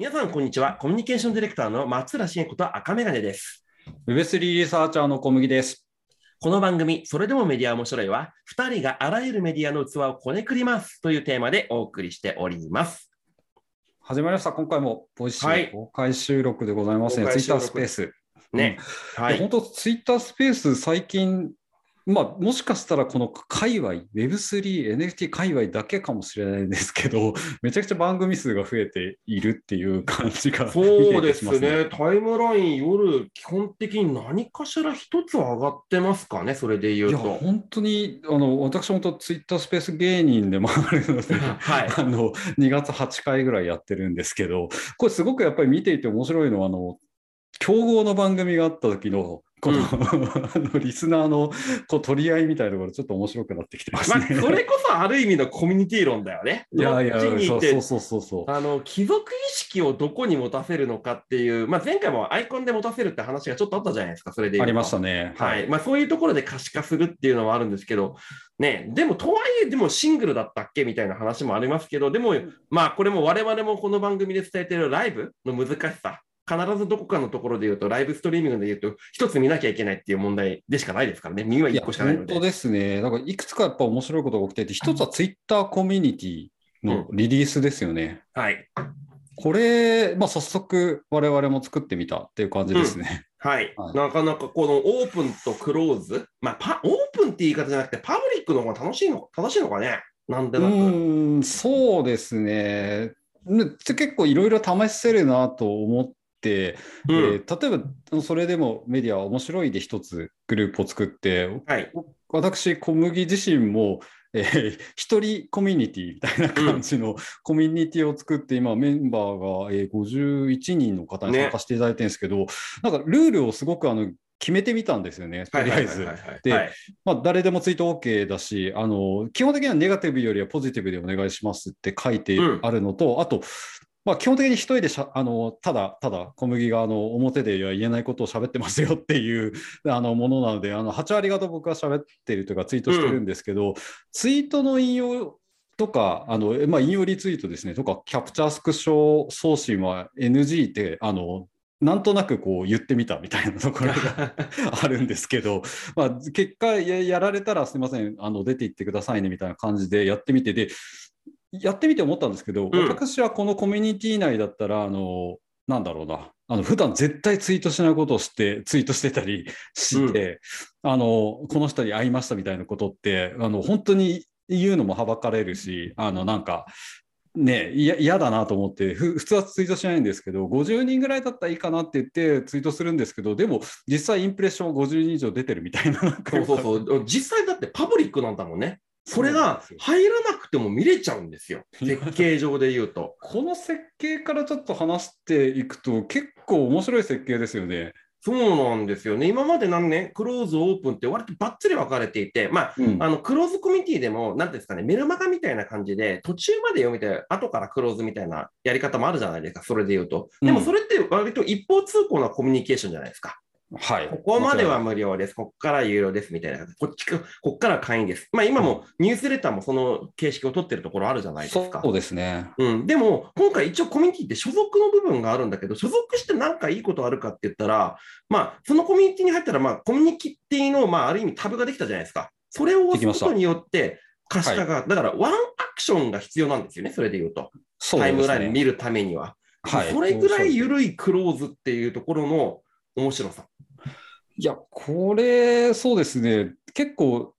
皆さん、こんにちは。コミュニケーションディレクターの松浦茂子と赤メガネです。Web3 リサーチャーの小麦です。この番組、それでもメディア面白いは、2人があらゆるメディアの器をこねくりますというテーマでお送りしております。始まりました。今回もボイシはいー公開収録でございますね。公開収 Twitter 録スペース。ね。はい。本当、Twitter スペース最近、まあ、もしかしたらこの界隈、Web3、NFT 界隈だけかもしれないんですけど、めちゃくちゃ番組数が増えているっていう感じがそうですね。タイムライン、夜、基本的に何かしら一つ上がってますかね、それで言いうや、と。本当に、あの、私本当、ツイッタースペース芸人でもあるので、はい。あの、2月8回ぐらいやってるんですけど、これすごくやっぱり見ていて面白いのは、あの、競合の番組があった時の、この、うんあのリスナーのこう取り合いみたいなところ、ちょっと面白くなってきてますまあ、ね。それこそある意味のコミュニティ論だよね。いやいや、そそうそうそうそう。あの貴族意識をどこに持たせるのかっていう、まあ、前回もアイコンで持たせるって話がちょっとあったじゃないですか、それでありましたね。はいまあ、そういうところで可視化するっていうのはあるんですけど、ね、でもとはいえ、でもシングルだったっけみたいな話もありますけど、でも、まあ、これも我々もこの番組で伝えているライブの難しさ、必ずどこかのところで言うと、ライブストリーミングで言うと、一つ見なきゃいけないっていう問題でしかないですからね、見はいや1個しかないので。本当ですね。なんかいくつかやっぱ面白いことが起きてて、一つはツイッターコミュニティのリリースですよね。はい、これ、まあ、早速我々も作ってみたっていう感じですね。はい、はいなかなかこのオープンとクローズ、まあ、パオープンって言い方じゃなくて、パブリックの方が楽しいの正しいのかね、なんでうなく。ーん、そうですね。ね結構いろいろ試せるなと思って、うん。えー例えばそれでもメディア面白いで一つグループを作って、はい、私、小麦自身も、えー一人コミュニティみたいな感じのコミュニティを作って、今メンバーが、えー51人の方に参加していただいてるんですけど、なんかルールをすごくあの決めてみたんですよね、とはいりあえずではい。まあ、誰でもツイート OK だしあの、基本的にはネガティブよりはポジティブでお願いしますって書いてうん。あるのと、あと、まあ、基本的に一人でしゃあのただただ小麦があの表では言えないことを喋ってますよっていう あのものなので、あの8割方僕は喋ってるというかツイートしてるんですけど、ツイートの引用とか、あのまあ、引用リツイートですね、とか、キャプチャースクショ送信は NG って、あのなんとなくこう言ってみたみたいなところが あるんですけど、まあ、結果や、やられたらすみません。あの、出て行ってくださいねみたいな感じでやってみて、で、やってみて思ったんですけど、うん。私はこのコミュニティ内だったら、あのなんだろうな、あの普段絶対ツイートしないことをして、ツイートしてたりして、あのこの人に会いましたみたいなことって、あの本当に言うのもはばかれるし、あのなんか、ね、いや嫌だなと思ってふ、普通はツイートしないんですけど、50人ぐらいだったらいいかなって言ってツイートするんですけど、でも実際インプレッションは50人以上出てるみたいな、そうそうそう。実際だってパブリックなんだもんね。それが入らなくても見れちゃうんですよ。設計上で言うと。この設計からちょっと話していくと、結構面白い設計ですよね。そうなんですよね。今までなんね、クローズ、オープンって割とばっつり分かれていて、まあ、うんあのクローズコミュニティでも、なんですかね、メルマガみたいな感じで、途中まで読みて、後からクローズみたいなやり方もあるじゃないですか、それで言うと。でもうんそれって割と一方通行なコミュニケーションじゃないですか。はい。ここまでは無料です、ここから有料ですみたいな、こっちか、ここから会員です。まあ今もニュースレターもその形式を取ってるところあるじゃないですか。そうですね。うん、でも、今回一応コミュニティって所属の部分があるんだけど、所属して何かいいことあるかって言ったら、まあ、そのコミュニティに入ったら、まあ、コミュニティの、まあ、ある意味タブができたじゃないですか。それを押すことによって、可視化が、だから、ワンアクションが必要なんですよね、それで言うと。タイそうですねムライン見るためには。はい。それぐらい緩いクローズっていうところの面白さ。いや、これ、そうですね。結構、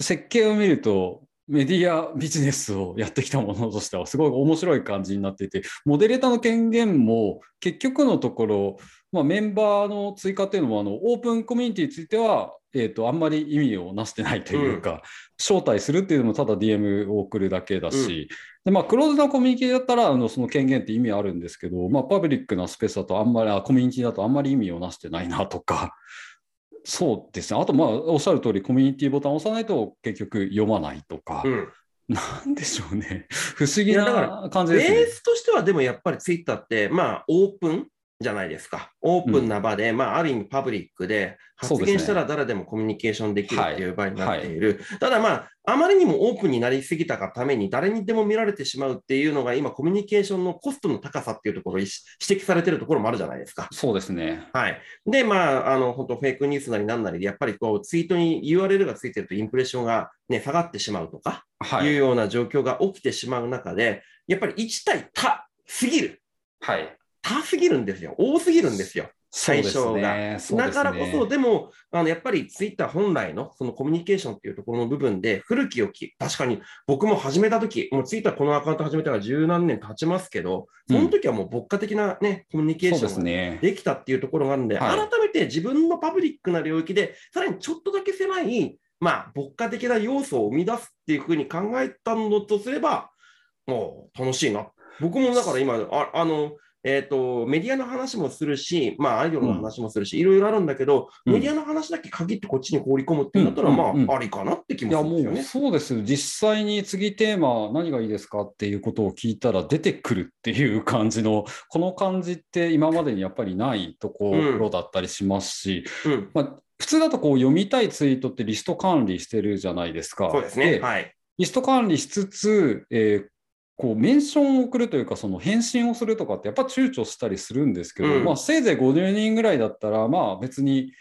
設計を見ると、メディアビジネスをやってきたものとしては、すごい面白い感じになっていて、モデレーターの権限も、結局のところ、まあ、メンバーの追加っていうのも、あのオープンコミュニティについては、えー、とあんまり意味をなしてないというか、招待するっていうのもただ DM を送るだけだし、でまあ、クローズなコミュニティだったらあのその権限って意味あるんですけど、まあ、パブリックなスペースだとあんまりあコミュニティだとあんまり意味をなしてないなとか。そうですね。あと、まあ、おっしゃる通り、コミュニティボタンを押さないと結局読まないとか、うんなんでしょうね。不思議な感じですね。ベースとしてはでもやっぱりツイッターって、まあオープンじゃないですか。オープンな場で、まあ、ある意味パブリックで、発言したら誰でもコミュニケーションできるっていう場合になっている。ただまあ、あまりにもオープンになりすぎたがために、誰にでも見られてしまうっていうのが、今、コミュニケーションのコストの高さっていうところを指摘されてるところもあるじゃないですか。そうですね。はい。で、まあ、あの、本当フェイクニュースなりなんなりで、やっぱりこう、ツイートに URL がついてるとインプレッションがね、下がってしまうとか、い、うような状況が起きてしまう中で、やっぱり1対多すぎる。はい。多すぎるんですよ。多すぎるんですよ。最初が。ね、だからこそ、でも、あのやっぱりツイッター本来のそのコミュニケーションっていうところの部分で、古き良き、確かに僕も始めたとき、もうツイッターこのアカウント始めたら十何年経ちますけど、その時はもう牧歌的なね、コミュニケーションができたっていうところがあるんで、改めて自分のパブリックな領域で、さらにちょっとだけ狭い、まあ、牧歌的な要素を生み出すっていうふうに考えたのとすれば、もう楽しいな。僕もだから今、ああの、えっ、ー、と、メディアの話もするし、まあ、アイドルの話もするし、いろいろあるんだけど、うん、メディアの話だけ限ってこっちに放り込むっていうんだったら、まあ、ありかなって気もするんですよね。そうです実際に次テーマ何がいいですかっていうことを聞いたら出てくるっていう感じの、この感じって今までにやっぱりないところだったりしますし、うん、まあ、普通だとこう読みたいツイートってリスト管理してるじゃないですか。そうですね。はい。リスト管理しつつ、えー、こうメンションを送るというか、その返信をするとかってやっぱ躊躇したりするんですけど、うん、まあ、せいぜい50人ぐらいだったら、まあ別に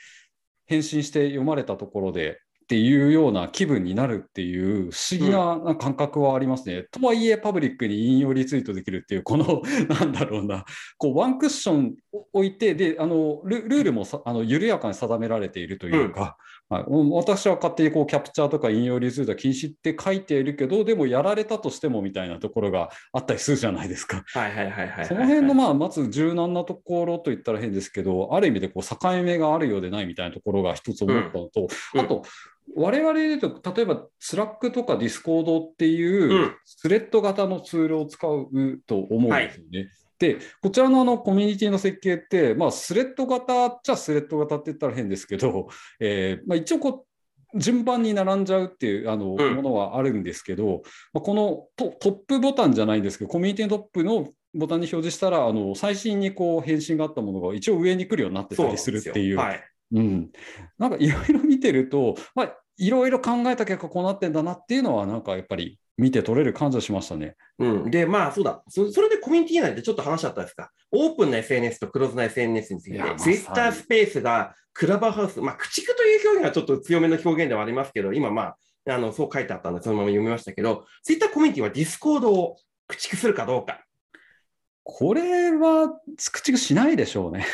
返信して読まれたところでっていうような気分になるっていう不思議な感覚はありますね。うん、とはいえ、パブリックに引用リツイートできるっていう、この なんだろうな、こうワンクッション置いて、であのルールもさあの緩やかに定められているというか、はい、私は勝手にこうキャプチャーとか引用リツイート禁止って書いているけど、でもやられたとしてもみたいなところがあったりするじゃないですか。はいはいはいはい、その辺のまあまず柔軟なところといったら変ですけど、ある意味でこう境目があるようでないみたいなところが一つ思ったのと、うん、あと、我々で言うと、例えば、スラックとかディスコードっていうスレッド型のツールを使うと思うんですよね。はいで、こちらのあのコミュニティの設計って、まあ、スレッド型っちゃスレッド型って言ったら変ですけど、えーまあ、一応こう、順番に並んじゃうっていうあの、ものはあるんですけど、まあ、このトップボタンじゃないんですけど、コミュニティのトップのボタンに表示したら、あの最新にこう返信があったものが一応上に来るようになってたりするっていう。はい。うん、なんかいろいろ見てると、まあ、いろいろ考えた結果こうなってんだなっていうのはなんかやっぱり見て取れる感じはしましたね。うん。で、まあそうだ。そそれでコミュニティ内でちょっと話しちゃったんですか？オープンな SNS とクローズな SNS について、ツイッタースペースがクラブハウス、まあ駆逐という表現はちょっと強めの表現ではありますけど、今まあ、あの、そう書いてあったんで、そのまま読みましたけど、ツイッターコミュニティはディスコードを駆逐するかどうか。これは駆逐しないでしょうね。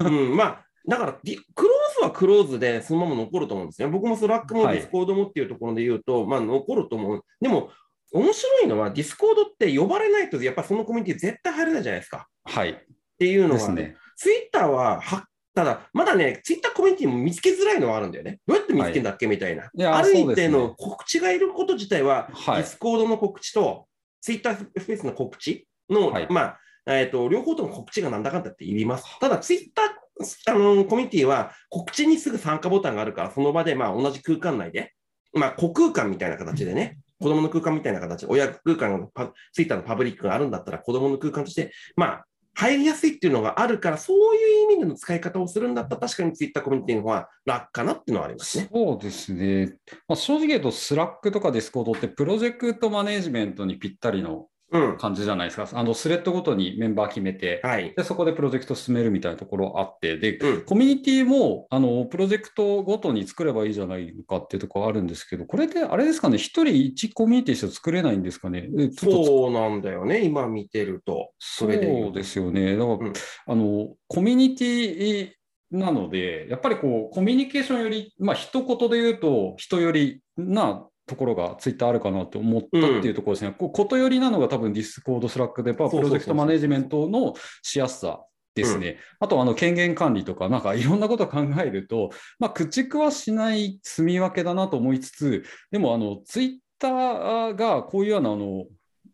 うん、まあ、だから、クローズはクローズでそのまま残ると思うんですね。僕もスラックもディスコードもっていうところで言うと、はい、まあ残ると思う。でも、面白いのは、ディスコードって呼ばれないと、やっぱそのコミュニティ絶対入れないじゃないですか。はい。っていうのは、ね、ツイッターはは、ただ、まだね、ツイッターコミュニティも見つけづらいのはあるんだよね。どうやって見つけんだっけ、はい、みたいな。いある一定の告知がいること自体は、はい、ディスコードの告知と、ツイッタースペースの告知の、はい、まあ、えっ、ー、と、両方とも告知がなんだかんだって言います。ただ、ツイッターあの、コミュニティは告知にすぐ参加ボタンがあるから、その場で、まあ、同じ空間内で、まあ、個空間みたいな形でね、子供の空間みたいな形、親空間のツイッターのパブリックがあるんだったら、子供の空間として、まあ、入りやすいっていうのがあるから、そういう意味での使い方をするんだったら、確かにツイッターコミュニティの方が楽かなっていうのはありますね。そうですね。まあ、正直言うと、スラックとかディスコードって、プロジェクトマネジメントにぴったりの感じじゃないですか、うん、あのスレッドごとにメンバー決めて、はい、でそこでプロジェクト進めるみたいなところあってで、うん、コミュニティもあもプロジェクトごとに作ればいいじゃないかっていうところあるんですけどこれであれですかね？1人1コミュニティしか作れないんですかね？そうなんだよね今見てると。そうですよね。だから、うん、あのコミュニティなので、やっぱりこうコミュニケーションより、まあ一言で言うと、人よりなところがツイッターあるかなと思ったっていうところですね。うん、ことよりなのが多分ディスコード、スラックで、プロジェクトマネジメントのしやすさですね。うん、あと、あの、権限管理とか、なんかいろんなことを考えると、まあ、駆逐はしない住み分けだなと思いつつ、でも、あの、ツイッターがこういうような、あの、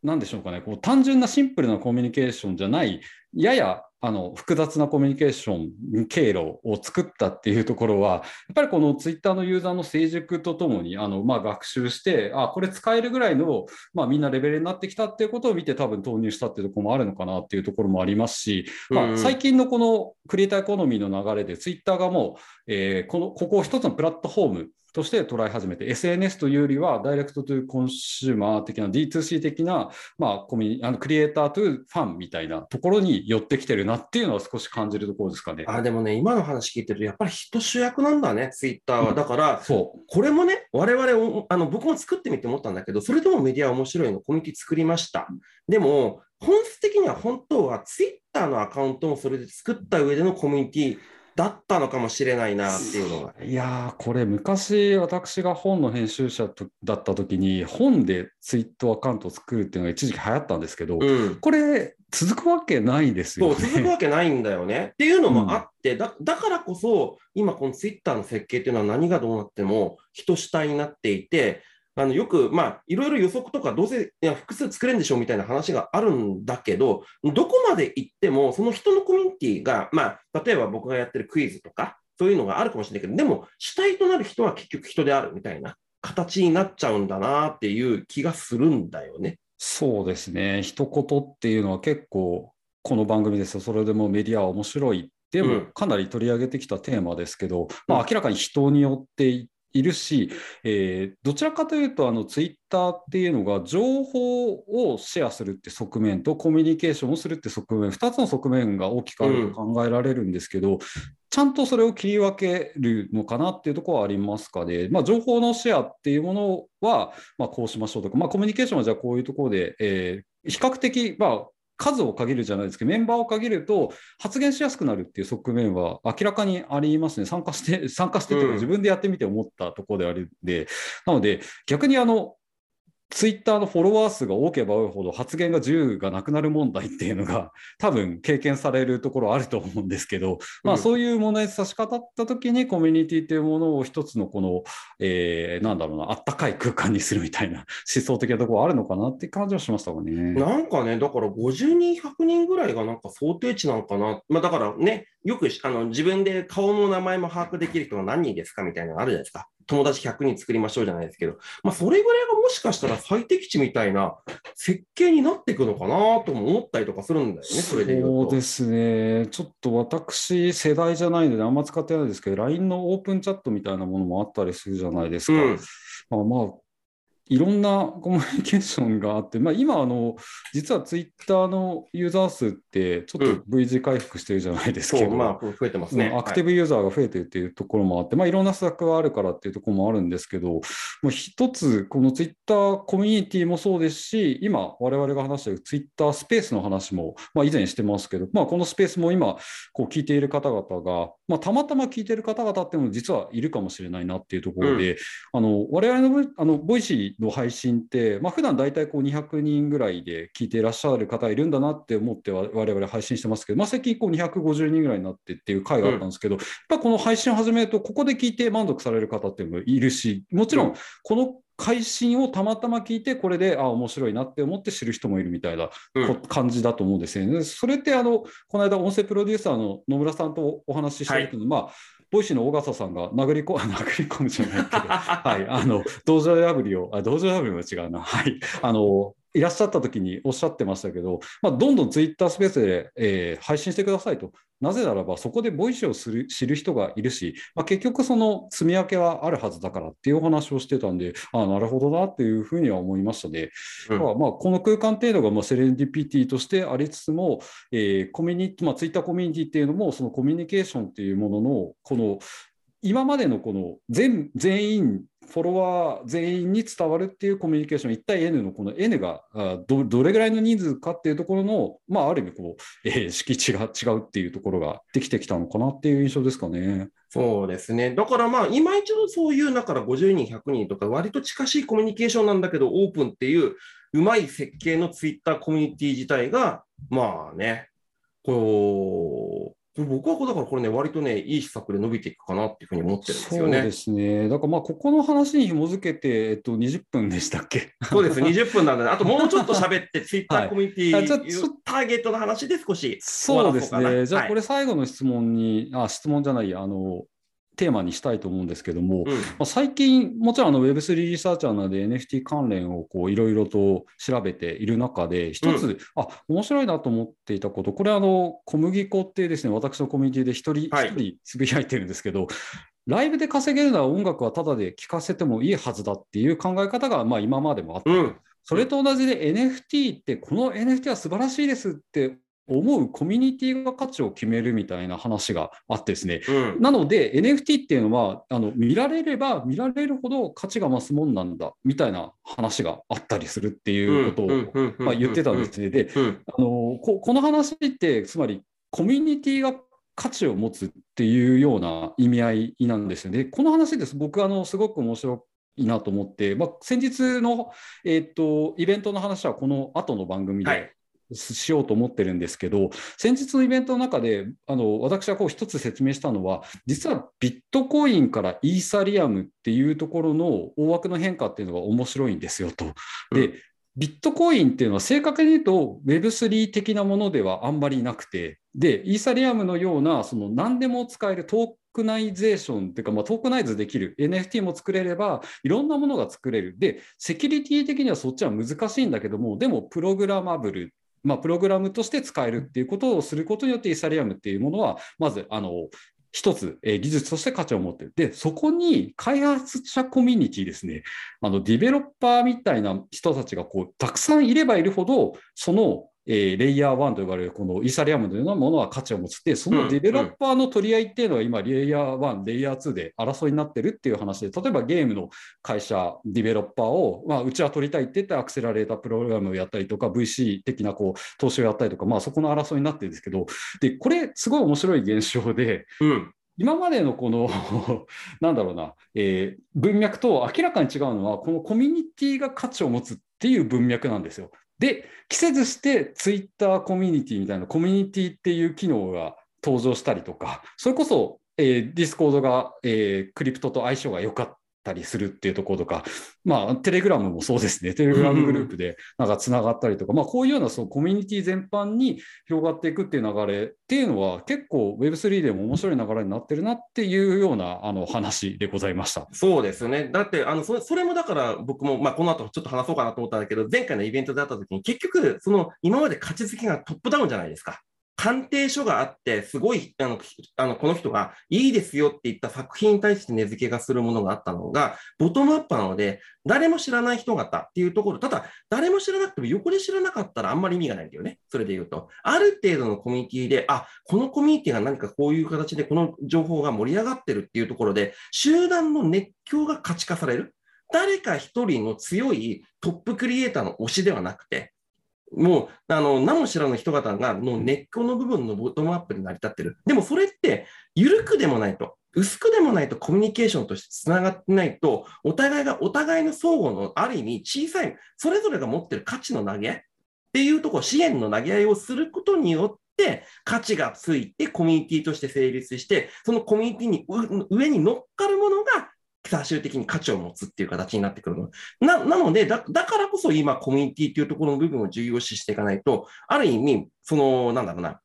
なんでしょうかね、こう単純なシンプルなコミュニケーションじゃない、ややあの複雑なコミュニケーション経路を作ったっていうところは、やっぱりこのツイッターのユーザーの成熟とともにあの、まあ、学習して、あこれ使えるぐらいの、まあ、みんなレベルになってきたっていうことを見て、多分投入したっていうところもあるのかなっていうところもありますし、まあ、最近のこのクリエイターエコノミーの流れで、ツイッターがもう、えー、このここを一つのプラットフォームとして捉え始めて、SNS というよりは、ダイレクトというコンシューマー的な D2C 的な、まあ、コミあのクリエイターというファンみたいなところに寄ってきてるなっていうのは少し感じるところですかね。あでもね、今の話聞いてると、やっぱり人主役なんだね、ツイッターは。だから、うん、そうこれもね、我々あの、僕も作ってみて思ったんだけど、それでもメディア面白いの、コミュニティ作りました。でも、本質的には本当はツイッターのアカウントもそれで作った上でのコミュニティだったのかもしれないなっていうのが。いやこれ昔私が本の編集者だった時に本でツイートアカウントを作るっていうのが一時期流行ったんですけど、うん、これ続くわけないですよ、ね、そう続くわけないんだよね。っていうのもあって、うん、だだからこそ今このツイッターの設計っていうのは何がどうなっても人主体になっていてあのよく、まあ、いろいろ予測とか、どうせいや複数作れるんでしょうみたいな話があるんだけど、どこまで行っても、その人のコミュニティが、まあ、例えば僕がやってるクイズとか、そういうのがあるかもしれないけど、でも、主体となる人は結局人であるみたいな形になっちゃうんだなっていう気がするんだよね。そうですね。一言っていうのは結構、この番組ですよ。それでもメディアは面白いでもかなり取り上げてきたテーマですけど、うん、まあ、明らかに人によっているし、えー、どちらかというとあのツイッターっていうのが情報をシェアするって側面とコミュニケーションをするって側面2つの側面が大きくあると考えられるんですけど、うん、ちゃんとそれを切り分けるのかなっていうところはありますかね、まあ、情報のシェアっていうものは、まあ、こうしましょうとか、まあ、コミュニケーションはじゃあこういうところで、えー、比較的、まあ、数を限るじゃないですけど、メンバーを限ると発言しやすくなるっていう側面は明らかにありますね。参加して、参加してというか自分でやってみて思ったところであるんで、なので逆にあの、ツイッターのフォロワー数が多ければ多いほど発言が自由がなくなる問題っていうのが 多分経験されるところあると思うんですけど、まあ、そういう問題に差し掛かった時にコミュニティというものを一つのこの、えー、なんだろうなあったかい空間にするみたいな 思想的なところあるのかなって感じはしましたかね。なんかねだから50人100人ぐらいがなんか想定値なのかな、まあ、だからねよくあの自分で顔の名前も把握できる人が何人ですかみたいなのあるじゃないですか。友達100人作りましょうじゃないですけど、まあ、それぐらいがもしかしたら最適値みたいな設計になっていくのかなとも思ったりとかするんだよね、それでそうですね、ちょっと私、世代じゃないので、あんま使ってないですけど、LINE のオープンチャットみたいなものもあったりするじゃないですか。うん、まあ、まあいろんなコミュニケーションがあって、まあ、今あの、実はツイッターのユーザー数って、ちょっと V 字回復してるじゃないですけど、うん、まあ、増えてますね、アクティブユーザーが増えてるっていうところもあって、はい、まあ、いろんな施策があるからっていうところもあるんですけど、もう一つ、このツイッターコミュニティもそうですし、今、我々が話しているツイッタースペースの話も、まあ、以前してますけど、まあ、このスペースも今、こう聞いている方々が、まあ、たまたま聞いている方々っていうのも実はいるかもしれないなっていうところで、うん、あの我々のあの Voicy の配信って、まあ普段大体こう200人ぐらいで聞いていらっしゃる方いるんだなって思って我々配信してますけど、まあ、最近こう250人ぐらいになってっていう回があったんですけど、うん、やっぱこの配信を始めると、ここで聞いて満足される方っていうのもいるし、もちろんこの配信をたまたま聞いて、これで、あ、面白いなって思って知る人もいるみたいな、感じだと思うんですよね。それってあの、この間、音声プロデューサーの野村さんとお話しした時に、はい、まあ、 Voicy の小笠さんが殴りこ、殴り込むじゃないけど、はい、あの、道場破りを、あ、道場破りも違うな、はい、あの、いらっしゃった時におっしゃってましたけど、まあ、どんどんツイッタースペースで、えー、配信してくださいと。なぜならば、そこで Voicy をする知る人がいるし、まあ、結局その棲み分けはあるはずだからっていうお話をしてたんで、あなるほどなっていうふうには思いましたね。うん、まあ、この空間っていうのがまあセレンディピティとしてありつつも、えー、コミュニティ、まあ、ツイッターコミュニティっていうのも、そのコミュニケーションっていうものの、この今までのこの全全員フォロワー全員に伝わるっていうコミュニケーション、1対 N のこの N がどどれぐらいの人数かっていうところの、まあ、ある意味こう、えー、敷地が違うっていうところができてきたのかなっていう印象ですかね。そうですね。だからまあ、今一度そういう、だから50人、100人とか、割と近しいコミュニケーションなんだけど、オープンっていう、うまい設計のツイッターコミュニティ自体が、まあね、こう僕はだからこれね、割とね、いい施策で伸びていくかなっていうふうに思ってるんですよね。そうですね。だからまあ、ここの話に紐づけて、えっと、20分でしたっけ？そうです、20分なんで、あともうちょっと喋って、ツイッターコミュニティ、はいあちょっと。ターゲットの話で少しそうですね。じゃあ、こはい。れ最後の質問に、あ、質問じゃないや、あの、テーマにしたいと思うんですけども、うん。まあ、最近、もちろんあの Web3 リサーチャーなので NFT 関連をこういろいろと調べている中で、一つ、あ面白いなと思っていたこと、これあの、小麦粉っていうですね、私のコミュニティで一人一はい。人つぶやいてるんですけど、ライブで稼げるなら音楽はタダで聴かせてもいいはずだっていう考え方がまあ今までもあった。うん、それと同じで NFT ってこの NFT は素晴らしいですって思うコミュニティが価値を決めるみたいな話があってですね。うん、なので NFT っていうのはあの見られれば見られるほど価値が増すもんなんだみたいな話があったりするっていうことを、まあ、言ってたんですね。でうん。あのここの話ってつまりコミュニティが価値を持つっていうような意味合いなんですよね。この話です僕あのすごく面白いなと思って、まあ、先日の、えー、とイベントの話はこの後の番組はいでしようと思ってるんですけど、先日のイベントの中であの私はこう一つ説明したのは実はビットコインからイーサリアムっていうところの大枠の変化っていうのが面白いんですよと。で、うビットコインっていうのは正確に言うと Web3 的なものではあんまりなくて、で、イーサリアムのようなその何でも使えるトークナイゼーションっていうか、まあ、トークナイズできる NFT も作れればいろんなものが作れる。で、セキュリティ的にはそっちは難しいんだけども、でもプログラマブル。まあ、プログラムとして使えるっていうことをすることによってイーサリアムっていうものはまずあの一つ、えー技術として価値を持ってる。で、そこに開発者コミュニティですね、あのディベロッパーみたいな人たちがこうたくさんいればいるほど、その、えーレイヤー1と呼ばれるこのイーサリアムのようなものは価値を持つって、そのディベロッパーの取り合いっていうのは今、レイヤー1、レイヤー2で争いになってるっていう話で、例えばゲームの会社、ディベロッパーを、まあ、うちは取りたいって言ってアクセラレータープログラムをやったりとか、VC 的なこう投資をやったりとか、まあ、そこの争いになってるんですけど、でこれ、すごい面白い現象で、うん。今までのこの なんだろうな、えー文脈と明らかに違うのは、このコミュニティが価値を持つっていう文脈なんですよ。で、期せずしてツイッターコミュニティみたいなコミュニティっていう機能が登場したりとか、それこそ、えー Discord が、えークリプトと相性が良かったりするっていうところとか、まあ、テレグラムもそうですね、テレグラムグループでなんかつながったりとか、まあ、こういうようなそうコミュニティ全般に広がっていくっていう流れっていうのは、結構 Web3 でも面白い流れになってるなっていうようなあの話でございました。そうですね。だって、あのそれそれもだから僕も、まあ、この後ちょっと話そうかなと思ったんだけど、前回のイベントであった時に、結局、その今まで価値づけがトップダウンじゃないですか。鑑定書があって、すごいあのあのこの人がいいですよって言った作品に対して値付けがするものがあったのが、ボトムアップなので、誰も知らない人方っていうところ、ただ、誰も知らなくても横で知らなかったらあんまり意味がないんだよね。それで言うと。ある程度のコミュニティで、あ、このコミュニティが何かこういう形でこの情報が盛り上がってるっていうところで、集団の熱狂が価値化される。誰か一人の強いトップクリエイターの推しではなくて、もう、あの、名も知らぬ人方が、の熱狂の部分のボトムアップで成り立ってる。でもそれって、緩くでもないと、薄くでもないとコミュニケーションとしてつながってないと、お互いがお互いの相互のある意味小さい、それぞれが持ってる価値の投げっていうところ、資源の投げ合いをすることによって、価値がついてコミュニティとして成立して、そのコミュニティに上に乗っかるものが最終的に価値を持つっていう形になってくるの。ななのでだ、だからこそ今、コミュニティっていうところの部分を重要視していかないと、ある意味、その、なんだろうな、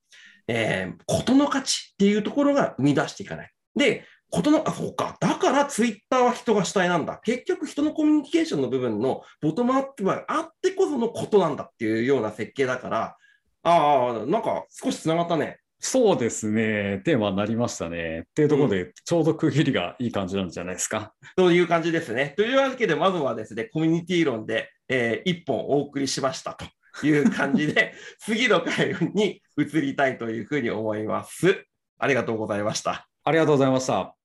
えー、ことの価値っていうところが生み出していかない。で、ことの、あ、そうか。だからツイッターは人が主体なんだ。結局人のコミュニケーションの部分のボトムアップがあってこそのことなんだっていうような設計だから、ああ、なんか少しつながったね。そうですね、テーマになりましたね。っていうところで、ちょうど区切りがいい感じなんじゃないですか。という感じですね。というわけで、まずはですね、コミュニティ論で、えー一本お送りしましたという感じで、次の回に移りたいというふうに思います。ありがとうございました。ありがとうございました。